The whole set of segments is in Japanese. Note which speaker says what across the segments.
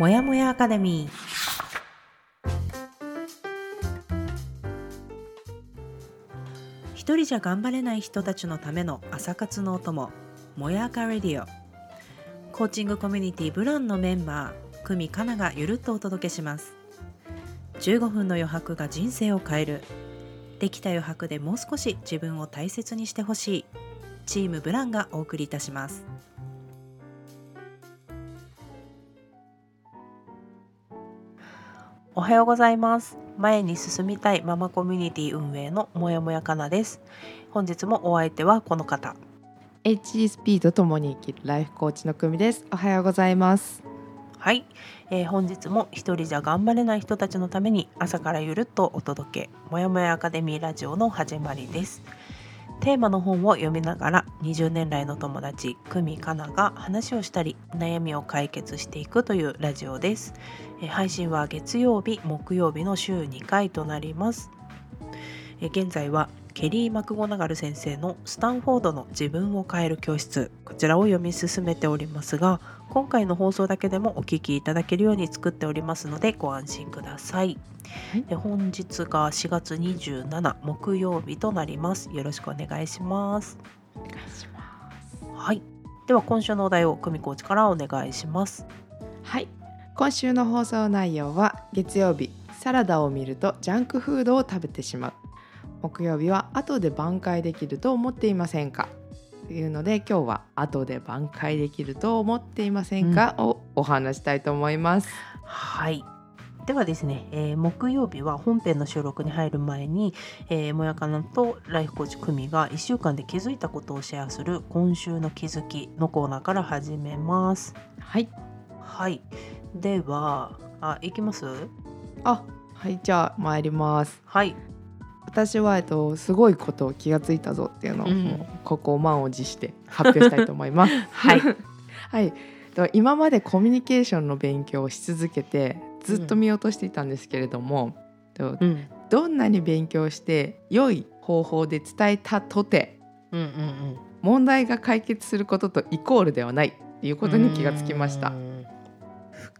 Speaker 1: もやもやアカデミー。一人じゃ頑張れない人たちのための朝活のお供もやかレディオ。コーチングコミュニティブランのメンバー久美かながゆるっとお届けします。15分の余白が人生を変える。できた余白でもう少し自分を大切にしてほしい。チームブランがお送りいたします。おはようございます。前に進みたいママコミュニティ運営のもやもやかなです。本日もお相手はこの方。
Speaker 2: HSP とともに生きるライフコーチの久美です。おはようございます。
Speaker 1: はい、えー本日も一人じゃ頑張れない人たちのために朝からゆるっとお届け。もやもやアカデミーラジオの始まりですテーマの本を読みながら20年来の友達久美かなが話をしたり悩みを解決していくというラジオです。え配信は月曜日木曜日の週2回となります。え現在はケリー・マクゴナガル先生のスタンフォードの自分を変える教室こちらを読み進めておりますが今回の放送だけでもお聞きいただけるように作っておりますのでご安心ください、
Speaker 2: はい。
Speaker 1: で本日が4月27木曜日となります。よろしくお願いします。
Speaker 2: お願いします。
Speaker 1: はい。では今週のお題を久美コーチからお願いします。
Speaker 2: はい。今週の放送内容は月曜日サラダを見るとジャンクフードを食べてしまう。木曜日は後で挽回できると思っていませんか？というので今日は後で挽回できると思っていませんか、をお話したいと思います
Speaker 1: はい。ではですね、えー木曜日は本編の収録に入る前に、えーもやかなとライフコーチ久美が1週間で気づいたことをシェアする今週の気づきのコーナーから始めます。
Speaker 2: はい
Speaker 1: はい。では、あ、いきます？
Speaker 2: あはいじゃあ参ります
Speaker 1: はい。
Speaker 2: 私は、えっと、すごいことを気がついたぞっていうのを、
Speaker 1: うん
Speaker 2: ここを満を持して発表したいと思います。
Speaker 1: はい。
Speaker 2: はい、と今までコミュニケーションの勉強をし続けてずっと見落としていたんですけれども、と
Speaker 1: うん。
Speaker 2: どんなに勉強して良い方法で伝えたとて
Speaker 1: うんうんうん。
Speaker 2: 問題が解決することとイコールではないっていうことに気がつきました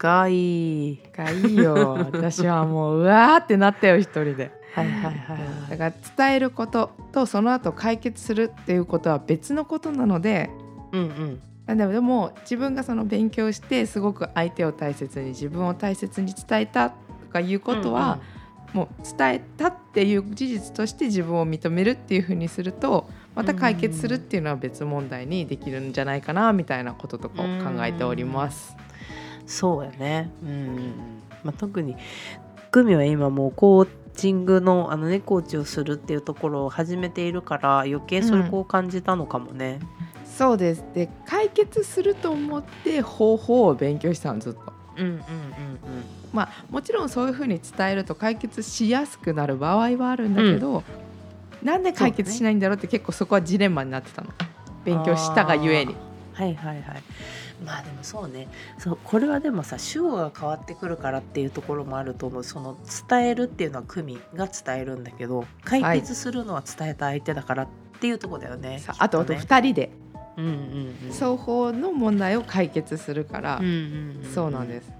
Speaker 1: う。ん。深い。
Speaker 2: がいいよ私はもううわーってなったよ一人で。
Speaker 1: はいはいはい
Speaker 2: だから伝えることとその後解決するっていうことは別のことなので
Speaker 1: うんう
Speaker 2: ん。ででも自分がその勉強してすごく相手を大切に自分を大切に伝えたとかいうことは、もう伝えたっていう事実として自分を認めるっていうふうにするとまた解決するっていうのは別問題にできるんじゃないかなみたいなこととかを考えております。
Speaker 1: そうやね。うん。まあ、特に久美は今もうコーチングのあのねコーチをするっていうところを始めているから余計それこう感じたのかもね。
Speaker 2: そうですで解決すると思って方法を勉強したのずっと。
Speaker 1: うんうんうん
Speaker 2: まあ、もちろんそういうふうに伝えると解決しやすくなる場合はあるんだけど、なんで解決しないんだろうって結構そこはジレンマになってたの勉強したがゆえに。
Speaker 1: はいはいはい。まあでもそうね。そうこれはでもさ主語が変わってくるからっていうところもあると思う。その伝えるっていうのは久美が伝えるんだけど解決するのは伝えた相手だからっていうところだよね。
Speaker 2: さあとあと
Speaker 1: きっね。
Speaker 2: 2人で。
Speaker 1: うんうんうん、
Speaker 2: 双方の問題を解決するから、
Speaker 1: うんうんうん、
Speaker 2: そうなんです。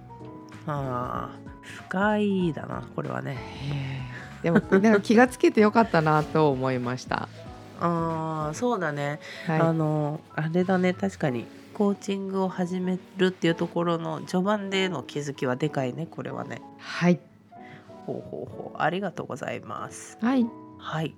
Speaker 1: ああ深いだなこれはね。
Speaker 2: でもなんか気がつけてよかったなと思いました。
Speaker 1: ああそうだね、
Speaker 2: はい、
Speaker 1: あのあれだね確かにコーチングを始めるっていうところの序盤での気づきはでかいねこれはね。
Speaker 2: はい、
Speaker 1: ほうほうほう。ありがとうございます。
Speaker 2: はい、
Speaker 1: はい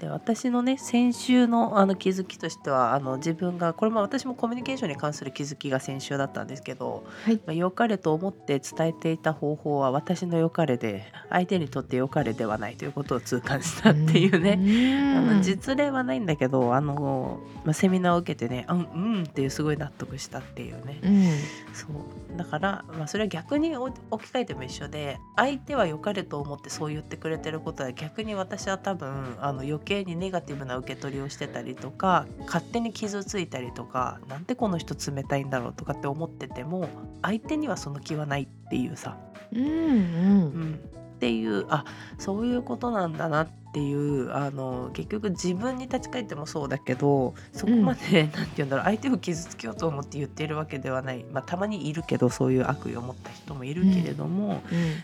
Speaker 1: で私のね先週のあの気づきとしてはあの自分がこれも私もコミュニケーションに関する気づきが先週だったんですけど、
Speaker 2: はい。
Speaker 1: まあ、良かれと思って伝えていた方法は私の良かれで相手にとって良かれではないということを痛感したっていうね、
Speaker 2: ね
Speaker 1: あの実例はないんだけどあの、まあ、セミナーを受けてねうんうんっていうすごい納得したっていうね、
Speaker 2: うん、
Speaker 1: そう。だから、まあ、それは逆に置き換えても一緒で相手は良かれと思ってそう言ってくれてることは逆に私は多分あの余計にネガティブな受け取りをしてたりとか勝手に傷ついたりとかなんでこの人冷たいんだろうとかって思ってても相手にはその気はないっていうさ、
Speaker 2: うん、う、
Speaker 1: うん。ん、っていうあそういうことなんだなっっていうあの結局自分に立ち返ってもそうだけどそこまで、うん、なんて言うんだろう相手を傷つけようと思って言っているわけではない、まあ、たまにいるけどそういう悪意を持った人もいるけれども、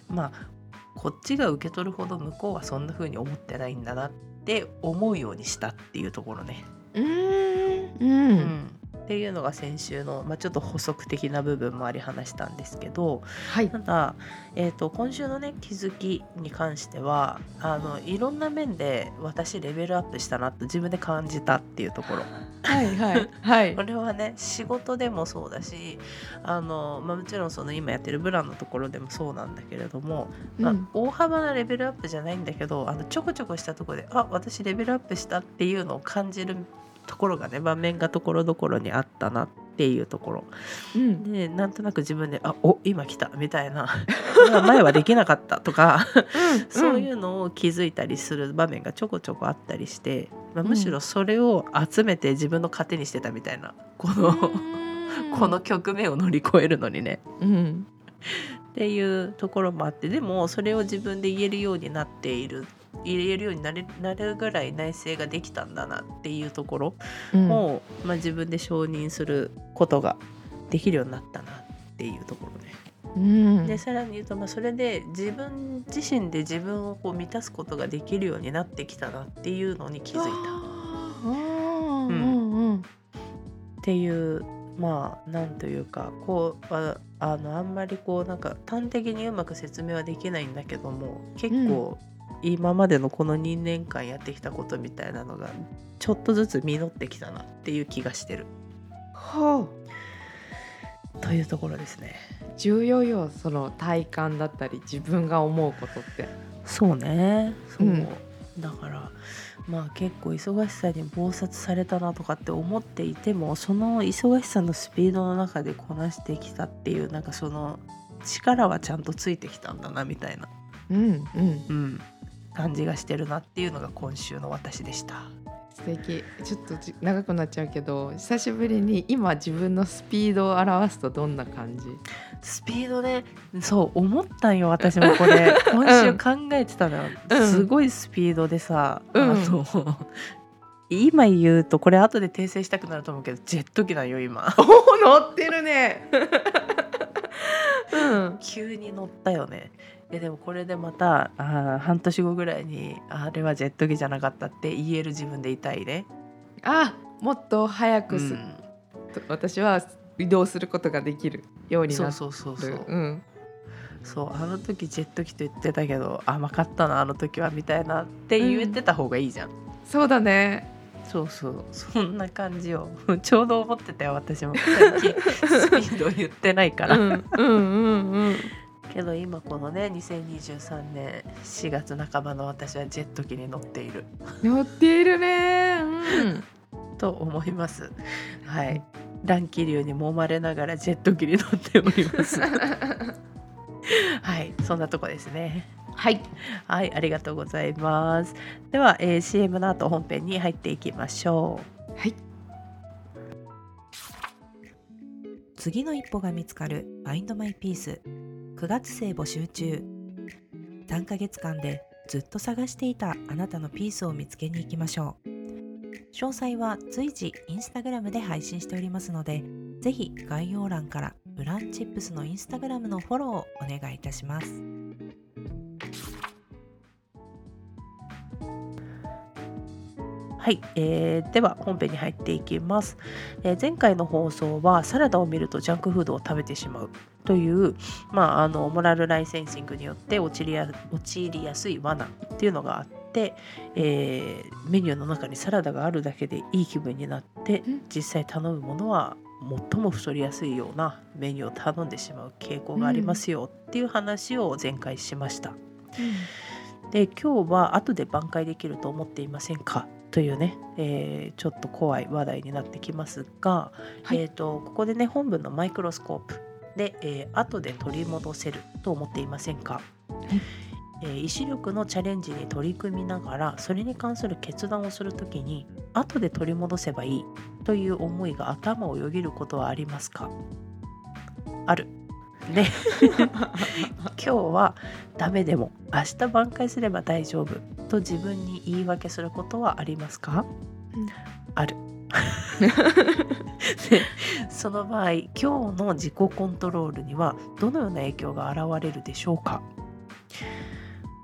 Speaker 1: うん、まあこっちが受け取るほど向こうはそんな風に思ってないんだなって思うようにしたっていうところね。
Speaker 2: うん、う
Speaker 1: んっていうのが先週の、まあ、ちょっと補足的な部分もあり話したんですけど、
Speaker 2: はい、
Speaker 1: ただ、えーと、今週のね気づきに関してはあのいろんな面で私レベルアップしたなと自分で感じたっていうところ。
Speaker 2: はいはい。はい、
Speaker 1: これはね仕事でもそうだしあの、まあ、もちろんその今やってるブランのところでもそうなんだけれども、まあ、大幅なレベルアップじゃないんだけどあのちょこちょこしたところであ私レベルアップしたっていうのを感じるところがね場面がところどころにあったなっていうところ、うん、でなんとなく自分で「あお今来た」みたいな。前はできなかったとかそういうのを気づいたりする場面がちょこちょこあったりして、まあ、むしろそれを集めて自分の糧にしてたみたいなこの この局面を乗り越えるのにね。
Speaker 2: うん。
Speaker 1: っていうところもあってでもそれを自分で言えるようになっている入れるようになれなるぐらい内省ができたんだなっていうところを、うん、まあ、自分で承認することができるようになったなっていうところね。
Speaker 2: うん、
Speaker 1: でさらに言うと、まあ、それで自分自身で自分をこう満たすことができるようになってきたなっていうのに気づいた。
Speaker 2: うん。うん、
Speaker 1: っていうまあなんというかこうああのあんまりこうなんか端的にうまく説明はできないんだけども結構、今までのこの2年間やってきたことみたいなのがちょっとずつ実ってきたなっていう気がしてる。
Speaker 2: は
Speaker 1: あ、というところですね。
Speaker 2: 重要よその体感だったり自分が思うことって。
Speaker 1: そうねそう、うん、だからまあ結構忙しさに忙殺されたなとかって思っていてもその忙しさのスピードの中でこなしてきたっていうなんかその力はちゃんとついてきたんだなみたいな。
Speaker 2: うんうんう
Speaker 1: ん、感じがしてるなっていうのが今週の私でした。
Speaker 2: 素敵。ちょっと長くなっちゃうけど久しぶりに今自分のスピードを表すとどんな感じ？
Speaker 1: スピードね。そう思ったんよ私もこれ。今週考えてたのよ、うん、すごいスピードでさ、うん、あの今言うとこれ後で訂正したくなると思うけどジェット機だよ今。
Speaker 2: おお乗ってるね。
Speaker 1: うん、急に乗ったよねえでもこれでまたあ半年後ぐらいにあれはジェット機じゃなかったって言える自分でいたいね。
Speaker 2: あもっと早くす、うん、私は移動することができるようになる。
Speaker 1: そうそうそうそう、
Speaker 2: うん、
Speaker 1: そうあの時ジェット機と言ってたけど甘かったなあの時はみたいなって言ってた方がいいじゃん、うん、
Speaker 2: そうだね。
Speaker 1: そうそう。そんな感じをちょうど思ってたよ私も。最近。スピード言ってないから。
Speaker 2: うんうんうんうん
Speaker 1: けど今このね2023年4月半ばの私はジェット機に乗っている。
Speaker 2: 乗っているね。うん。
Speaker 1: と思います。はい。乱気流に揉まれながらジェット機に乗っております。はい。そんなとこですね。
Speaker 2: はい。
Speaker 1: はい。ありがとうございます。では、えー、CM の後本編に入っていきましょ
Speaker 2: う。はい。
Speaker 1: 次の一歩が見つかる Find My Peace 9月生募集中。3ヶ月間でずっと探していたあなたのピースを見つけに行きましょう。詳細は随時インスタグラムで配信しておりますのでぜひ概要欄からブランチップスのインスタグラムのフォローをお願いいたします。はい、えー、では本編に入っていきます、えー、前回の放送はサラダを見るとジャンクフードを食べてしまう。という、まあ、あのモラルライセンシングによって陥りや陥りやすい罠っていうのがあって、えー、メニューの中にサラダがあるだけでいい気分になって実際頼むものは最も太りやすいようなメニューを頼んでしまう傾向がありますよ。っていう話を前回しました。うん、で今日は後で挽回できると思っていませんか？というね、えー、ちょっと怖い話題になってきますが、はい、えーと、ここでね本文のマイクロスコープで、えー、後で取り戻せると思っていませんか、はい。えー、意志力のチャレンジに取り組みながらそれに関する決断をするときに後で取り戻せばいいという思いが頭をよぎることはありますか？ある。で 今日はダメでも明日挽回すれば大丈夫と自分に言い訳することはありますか、
Speaker 2: うん。
Speaker 1: ある。で その場合今日の自己コントロールにはどのような影響が現れるでしょうか？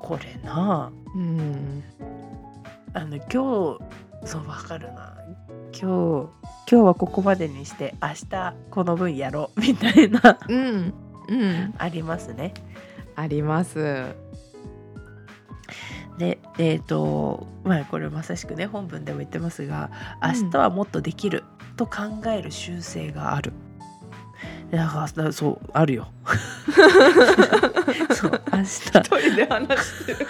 Speaker 1: これな。
Speaker 2: うん。
Speaker 1: あの今日そうわかるな。今日今日はここまでにして明日この分やろうみたいな。
Speaker 2: うんうん
Speaker 1: ありますね。
Speaker 2: あります
Speaker 1: でえっ、とまあこれまさしくね本文でも言ってますが
Speaker 2: うん
Speaker 1: 明日はもっとできると考える習性がある。だからだそうあるよ。そう明日
Speaker 2: 一人で話してる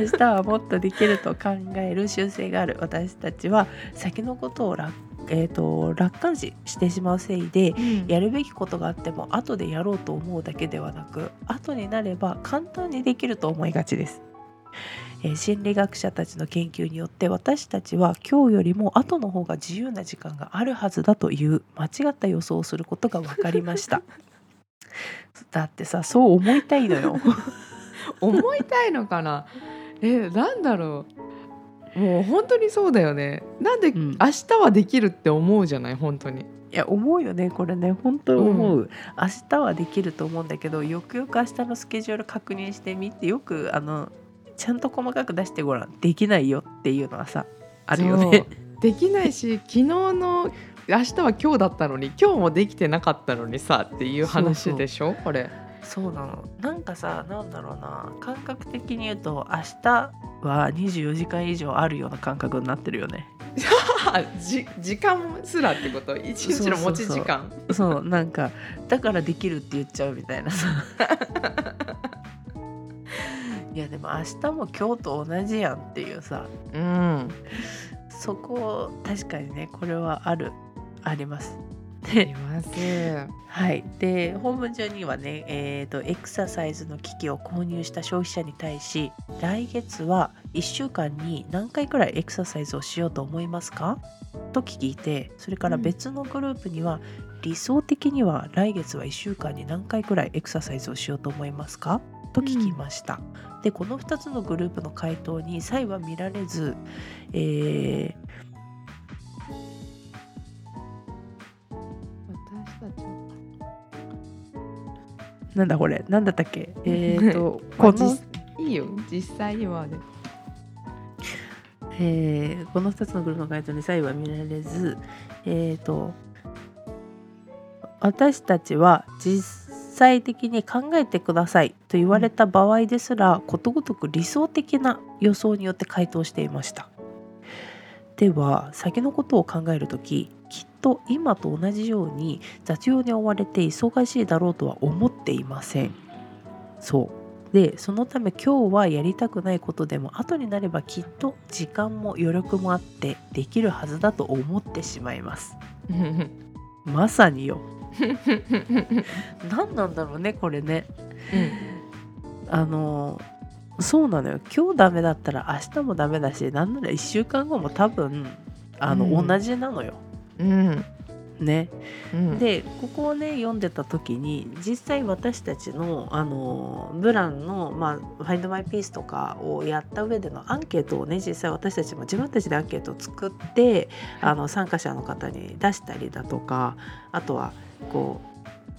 Speaker 1: 明日はもっとできると考える習性がある私たちは先のことを楽,、えー、と楽観視してしまうせいでやるべきことがあっても後でやろうと思うだけではなく後になれば簡単にできると思いがちです。えー心理学者たちの研究によって私たちは今日よりも後の方が自由な時間があるはずだという間違った予想をすることが分かりました。だってさそう思いたいのよ。
Speaker 2: 思いたいのかな？えなんだろう？もう本当にそうだよね。なんで
Speaker 1: うん。
Speaker 2: 明日はできるって思うじゃない？本当に。
Speaker 1: いや思うよね。これね本当思う、明日はできると思うんだけどよくよく明日のスケジュール確認してみてよくあのちゃんと細かく出してごらんできないよっていうのはさあるよね。
Speaker 2: できないし昨日の明日は今日だったのに今日もできてなかったのにさっていう話でしょ？これ
Speaker 1: そうなの。なんかさなんだろうな。感覚的に言うと明日は24時間以上あるような感覚になってるよね。
Speaker 2: じ時間すらってこと？一日の持ち時間？
Speaker 1: そうなんかだからできるって言っちゃうみたいな。さ。いやでも明日も今日と同じやんっていうさ。
Speaker 2: うん。
Speaker 1: そこ確かにねこれはある。あります。
Speaker 2: あり
Speaker 1: で,、
Speaker 2: ます。
Speaker 1: はい、で本文上にはね、えーとエクササイズの機器を購入した消費者に対し来月は1週間に何回くらいエクササイズをしようと思いますか？と聞いてそれから別のグループには、理想的には来月は1週間に何回くらいエクササイズをしようと思いますか？と聞きました、でこの2つのグループの回答に差異は見られず、えーなんだこれ？なんだったっけ？えっ、と この
Speaker 2: いいよ。実際にはね。
Speaker 1: えーこの2つのグループの回答に差異は見られずえっ、と私たちは実際的に考えてくださいと言われた場合ですらことごとく理想的な予想によって回答していました。では先のことを考える時と今と同じように雑用に追われて忙しいだろうとは思っていません。そう。でそのため今日はやりたくないことでも後になればきっと時間も余力もあってできるはずだと思ってしまいます。まさによ。何なんだろうねこれね。あのそうなのよ。今日ダメだったら明日もダメだしなんなら1週間後も多分あの、
Speaker 2: うん。
Speaker 1: 同じなのよ
Speaker 2: うん。
Speaker 1: ね。
Speaker 2: うん。
Speaker 1: でここをね読んでた時に実際私たちのあのブランの、まあ、Find My Peace とかをやった上でのアンケートをね実際私たちも自分たちでアンケートを作ってあの参加者の方に出したりだとかあとはこう、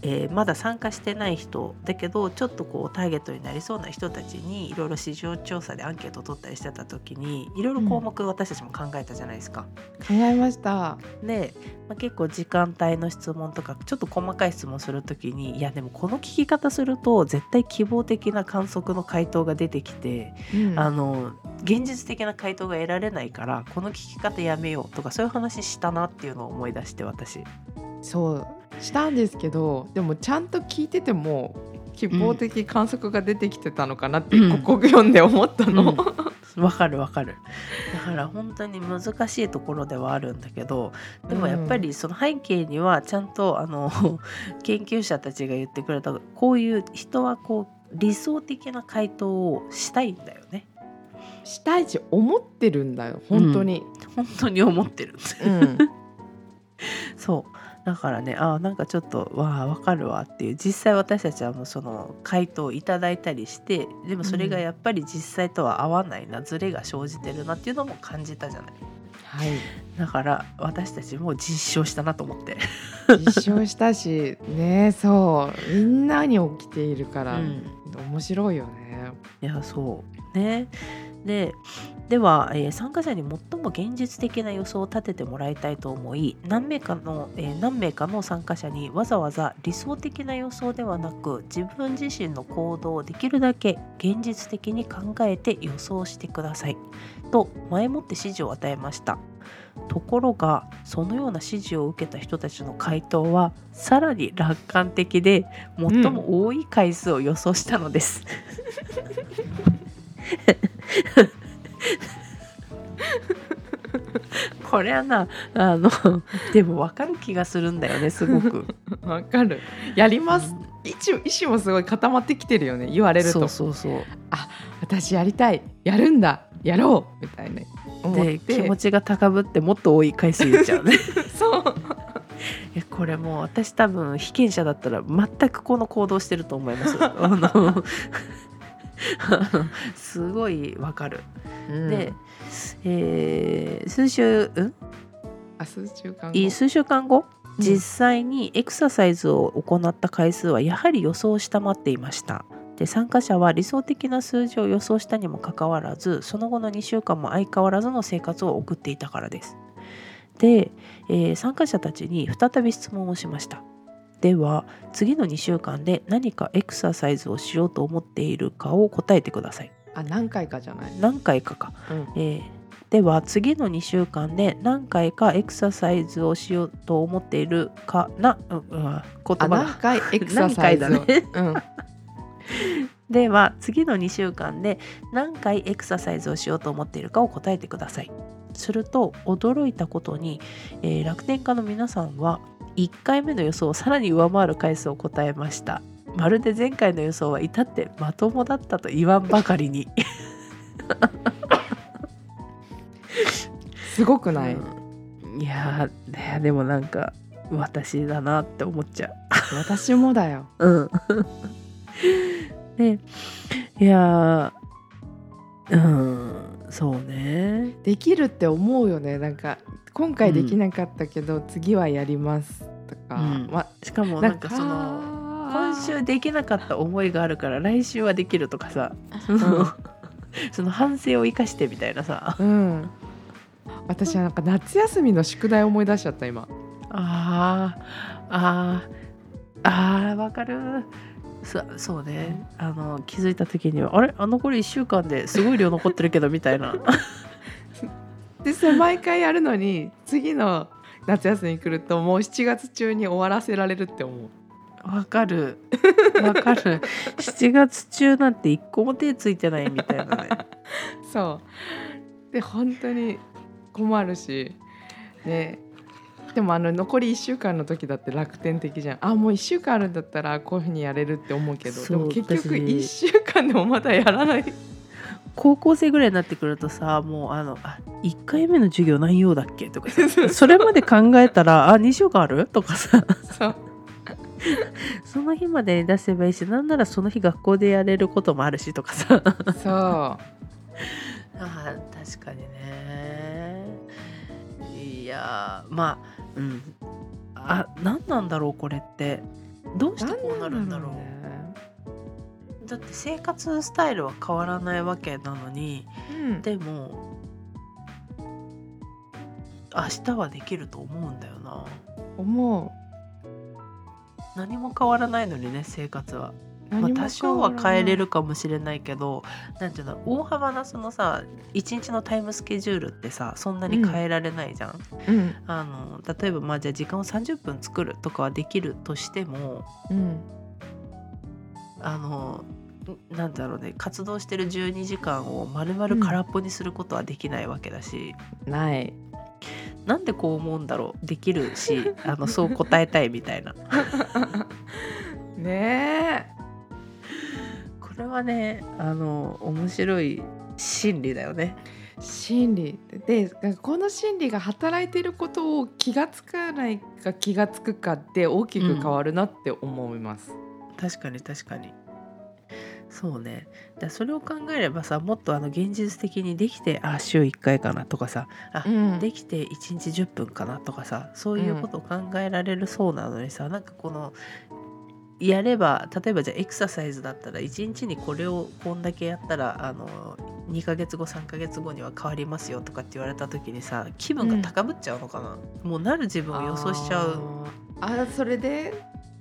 Speaker 1: えーまだ参加してない人だけどちょっとこうターゲットになりそうな人たちにいろいろ市場調査でアンケートを取ったりしてた時にいろいろ項目私たちも考えたじゃないですか。
Speaker 2: 考えました
Speaker 1: で、まあ、結構時間帯の質問とかちょっと細かい質問するときにいやでもこの聞き方すると絶対希望的な観測の回答が出てきて、
Speaker 2: うん
Speaker 1: あの現実的な回答が得られないからこの聞き方やめようとかそういう話したなっていうのを思い出して私。
Speaker 2: そうしたんですけどでもちゃんと聞いてても希望的観測が出てきてたのかなって、
Speaker 1: うん。
Speaker 2: ここ読んで思ったの。
Speaker 1: わかるわかる。だから本当に難しいところではあるんだけどでもやっぱりその背景にはちゃんとあの 研究者たちが言ってくれたこういう人はこう理想的な回答をしたいんだよね。
Speaker 2: したいし思ってるんだよ本当に。
Speaker 1: 本当に思ってる。
Speaker 2: うん。
Speaker 1: そうだからねあなんかちょっとわあわかるわっていう実際私たちはもうその回答をいただいたりしてでもそれがやっぱり実際とは合わないな、ズレが生じてるなっていうのも感じたじゃない。
Speaker 2: はい
Speaker 1: だから私たちも実証したなと思って。
Speaker 2: 実証したしねそうみんなに起きているから、
Speaker 1: うん
Speaker 2: 面白いよね。
Speaker 1: いやそうねででは、えー参加者に最も現実的な予想を立ててもらいたいと思い何名かの、えー何名かの参加者にわざわざ理想的な予想ではなく自分自身の行動をできるだけ現実的に考えて予想してくださいと前もって指示を与えました。ところがそのような指示を受けた人たちの回答はさらに楽観的で最も多い回数を予想したのです、これはなあの でも分かる気がするんだよねすごく。
Speaker 2: わかる。やります。意思意思もすごい固まってきてるよね言われると。
Speaker 1: そうそうそう。
Speaker 2: 私やりたい。やるんだ。やろう。みたいな。思っ
Speaker 1: 気持ちが高ぶってもっと多い回数言っちゃうね。
Speaker 2: そう。
Speaker 1: いやこれもう私多分被験者だったら全くこの行動してると思います。あの すごいわかる、
Speaker 2: うん。
Speaker 1: で、えー数週ん？
Speaker 2: あ数週間後？
Speaker 1: 数週間後？
Speaker 2: うん。
Speaker 1: 実際にエクササイズを行った回数はやはり予想を下回っていました。で参加者は理想的な数字を予想したにもかかわらずその後の2週間も相変わらずの生活を送っていたからです。で、えー参加者たちに再び質問をしましたでは次の2週間で何かエクササイズをしようと思っているかを答えてください。
Speaker 2: あ何回かじゃない、
Speaker 1: 何回かか。
Speaker 2: うん、
Speaker 1: えーでは次の2週間で何回かエクササイズをしようと思っているかな、うんうん、言
Speaker 2: あ
Speaker 1: 葉
Speaker 2: 何
Speaker 1: が
Speaker 2: 回エクササイズ？を、
Speaker 1: 何回だ
Speaker 2: うん、
Speaker 1: では次の2週間で何回エクササイズをしようと思っているかを答えてください。すると驚いたことに、えー楽天家の皆さんは1回目の予想をさらに上回る回数を答えました。まるで前回の予想は至ってまともだったと言わんばかりに。
Speaker 2: すごくない、
Speaker 1: うん。いやでもなんか私だなって思っちゃ
Speaker 2: 私もだよ。
Speaker 1: う。うん、でいやーうんそうね。
Speaker 2: できるって思うよね。なんか今回できなかったけど、次はやりますとか、
Speaker 1: うん。
Speaker 2: ま
Speaker 1: しかもなんかその今週できなかった思いがあるから来週はできるとかさ。その, その反省を生かしてみたいなさ。
Speaker 2: うん。私はなんか夏休みの宿題思い出しちゃった今。
Speaker 1: あー。あー。あーわかるそそうね。あの気づいた時にはあれ？あ残り1週間ですごい量残ってるけどみたいな。
Speaker 2: でそれ毎回やるのに次の夏休み来るともう7月中に終わらせられるって思う。
Speaker 1: わかる。わかる。7月中なんて一個も手ついてないみたいなね。
Speaker 2: そう。で本当に困るしねでもあの残り1週間の時だって楽天的じゃん。あもう1週間あるんだったらこういうふうにやれるって思うけど。でも結局
Speaker 1: 私。
Speaker 2: 1週間でもまだやらない。
Speaker 1: 高校生ぐらいになってくるとさもうあのあ1回目の授業何曜だっけとかさ。それまで考えたらあ2週間ある？とかさ。
Speaker 2: そ
Speaker 1: の日までに出せばいいしなんならその日学校でやれることもあるしとかさ。
Speaker 2: そう。
Speaker 1: あ確かにね。いやまあうん。あ何なんだろうこれって。どうしてこうなるんだろう。
Speaker 2: ね。
Speaker 1: だって生活スタイルは変わらないわけなのに
Speaker 2: うん。
Speaker 1: でも明日はできると思うんだよな。
Speaker 2: 思
Speaker 1: 何も変わらないのにね生活は、
Speaker 2: う、
Speaker 1: まあ、多少は変えれ
Speaker 2: る
Speaker 1: るかもしれないけどなんていうの大幅なそのさ一日のタイムスケジュールってさそんなに変えられないじゃん、
Speaker 2: うん。
Speaker 1: あの例えばまあじゃあ時間を30分作るとかはできるとしても
Speaker 2: うん。
Speaker 1: あのんなんだろうね活動してる12時間を丸々空っぽにすることはできないわけだし、
Speaker 2: ない。
Speaker 1: なんでこう思うんだろうできるしあのそう答えたいみたいな。
Speaker 2: ね
Speaker 1: これはねあの面白い心理だよね。
Speaker 2: 心理。でこの心理が働いていることを気がつかないか気がつくかで大きく変わるなって思います。
Speaker 1: 確かに確かに。そうね。だそれを考えればさもっとあの現実的にできてあ週1回かなとかさあ、
Speaker 2: うん。
Speaker 1: できて1日10分かなとかさそういうことを考えられるそうなのにさ、なんかこのやれば例えばじゃあエクササイズだったら1日にこれをこんだけやったらあの2ヶ月後3ヶ月後には変わりますよとかって言われた時にさ気分が高ぶっちゃうのかな、もうなる自分を予想しちゃう。
Speaker 2: あそれで？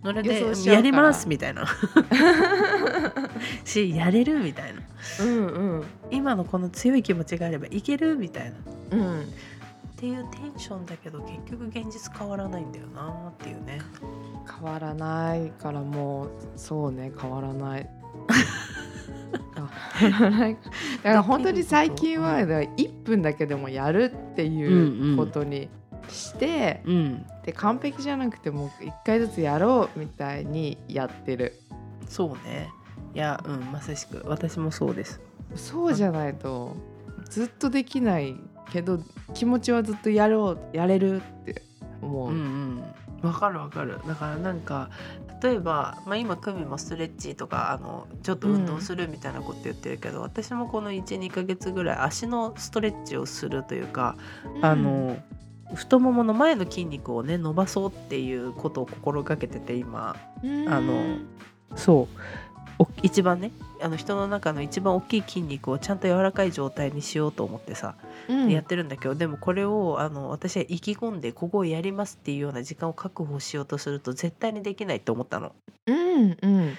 Speaker 1: それでやりますみたいな。しやれるみたいな。
Speaker 2: うんうん。
Speaker 1: 今のこの強い気持ちがあればいけるみたいな。っ
Speaker 2: うん
Speaker 1: ていうテンションだけど結局現実変わらないんだよなっていうね。
Speaker 2: 変わらないからもうそうね変わらない。だから本当に最近はだから1分だけでもやるっていうことにして、
Speaker 1: うん。
Speaker 2: で完璧じゃなくても1回ずつやろうみたいにやってる。
Speaker 1: そうね。いやうんまさしく私もそうです。
Speaker 2: そうじゃないとずっとできないけど気持ちはずっとやろうやれるって思う。
Speaker 1: うんうん。わかるわかる。だからなんか例えば、まあ、今久美もストレッチとかあのちょっと運動するみたいなこと言ってるけど、私もこの12ヶ月ぐらい足のストレッチをするというか、あの太ももの前の筋肉をね伸ばそうっていうことを心がけてて今。
Speaker 2: うん。
Speaker 1: あのそう。お一番ねあの人の中の一番大きい筋肉をちゃんと柔らかい状態にしようと思ってさ、
Speaker 2: うん。
Speaker 1: やってるんだけどでもこれをあの私は意気込んでここをやりますっていうような時間を確保しようとすると絶対にできないと思ったの。
Speaker 2: うんうん。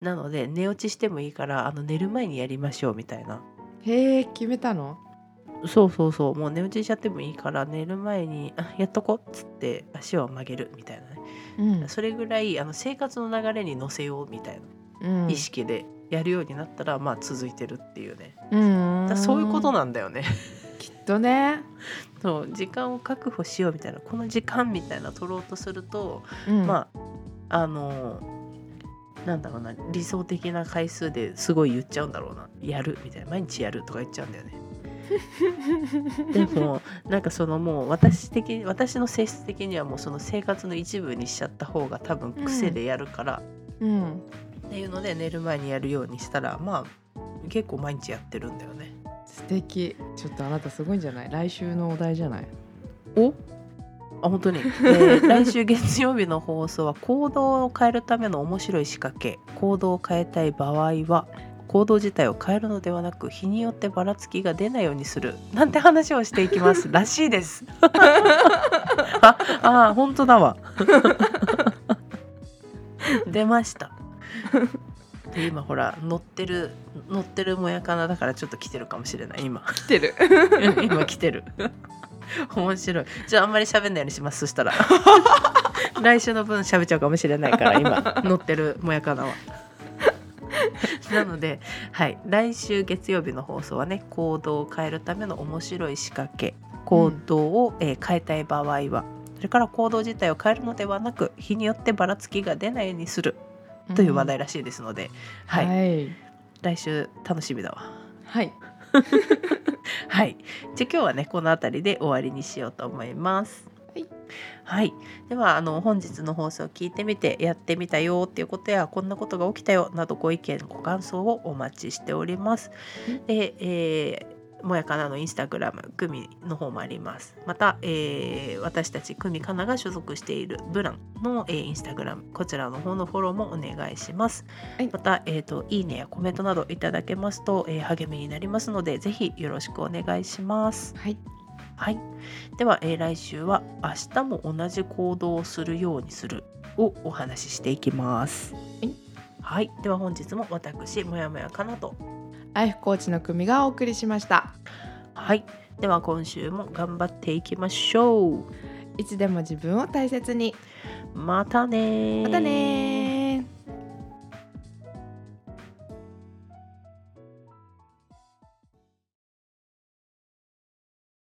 Speaker 1: なので寝落ちしてもいいからあの寝る前にやりましょうみたいな。
Speaker 2: へえ決めたの？
Speaker 1: そうそうそう。もう寝落ちしちゃってもいいから寝る前にあやっとこっつって足を曲げるみたいなね。
Speaker 2: うん。
Speaker 1: それぐらいあの生活の流れに乗せようみたいな。
Speaker 2: うん
Speaker 1: 意識でやるようになったら、まあ続いてるっていうね。
Speaker 2: うん。
Speaker 1: だそういうことなんだよね。
Speaker 2: きっとね、
Speaker 1: そう時間を確保しようみたいなこの時間みたいな取ろうとすると、
Speaker 2: うん。
Speaker 1: まああのなんだろうな理想的な回数ですごい言っちゃうんだろうな。やるみたいな。毎日やるとか言っちゃうんだよね。でもなんかそのもう私的私の性質的にはもうその生活の一部にしちゃった方が多分癖でやるから、
Speaker 2: うん
Speaker 1: っていうので寝る前にやるようにしたらまあ結構毎日やってるんだよね。
Speaker 2: 素敵。ちょっとあなたすごいんじゃない？来週のお題じゃない？
Speaker 1: お？あ本当に、えー来週月曜日の放送は行動を変えるための面白い仕掛け。行動を変えたい場合は行動自体を変えるのではなく日によってばらつきが出ないようにする。なんて話をしていきます。らしいです。ああ本当だわ。出ました で今ほら乗ってる乗ってるもやかなだからちょっと来てるかもしれない今。
Speaker 2: 来てる。
Speaker 1: 今来てる。面白い。じゃああんまり喋んないようにしますそしたら。来週の分喋っちゃうかもしれないから今。乗ってるもやかなは。なので、はい、来週月曜日の放送はね行動を変えるための面白い仕掛け。行動を、えー変えたい場合はそれから行動自体を変えるのではなく日によってばらつきが出ないようにするという話題らしいですので、はい
Speaker 2: はい
Speaker 1: 来週楽しみだわ。
Speaker 2: はい
Speaker 1: はい。じゃあ今日はねこの辺りで終わりにしようと思います。
Speaker 2: はい。
Speaker 1: はい。ではあの本日の放送を聞いてみてやってみたよっていうことやこんなことが起きたよなどご意見ご感想をお待ちしております。で、えーもやかなのインスタグラム、クミの方もあります。また、えー私たちクミかなが所属しているブランの、えーインスタグラム、こちらの方のフォローもお願いします。
Speaker 2: はい
Speaker 1: また、えーと、いいねやコメントなどいただけますと、えー励みになりますので、ぜひよろしくお願いします。
Speaker 2: はい
Speaker 1: はい。では、えー来週は明日も同じ行動をするようにするをお話ししていきます。
Speaker 2: はい。
Speaker 1: はい。では本日も私、もやもやかなと。
Speaker 2: ライフコーチの組がお送りしました
Speaker 1: はい。では今週も頑張っていきましょう。
Speaker 2: いつでも自分を大切に
Speaker 1: またねー
Speaker 2: またねー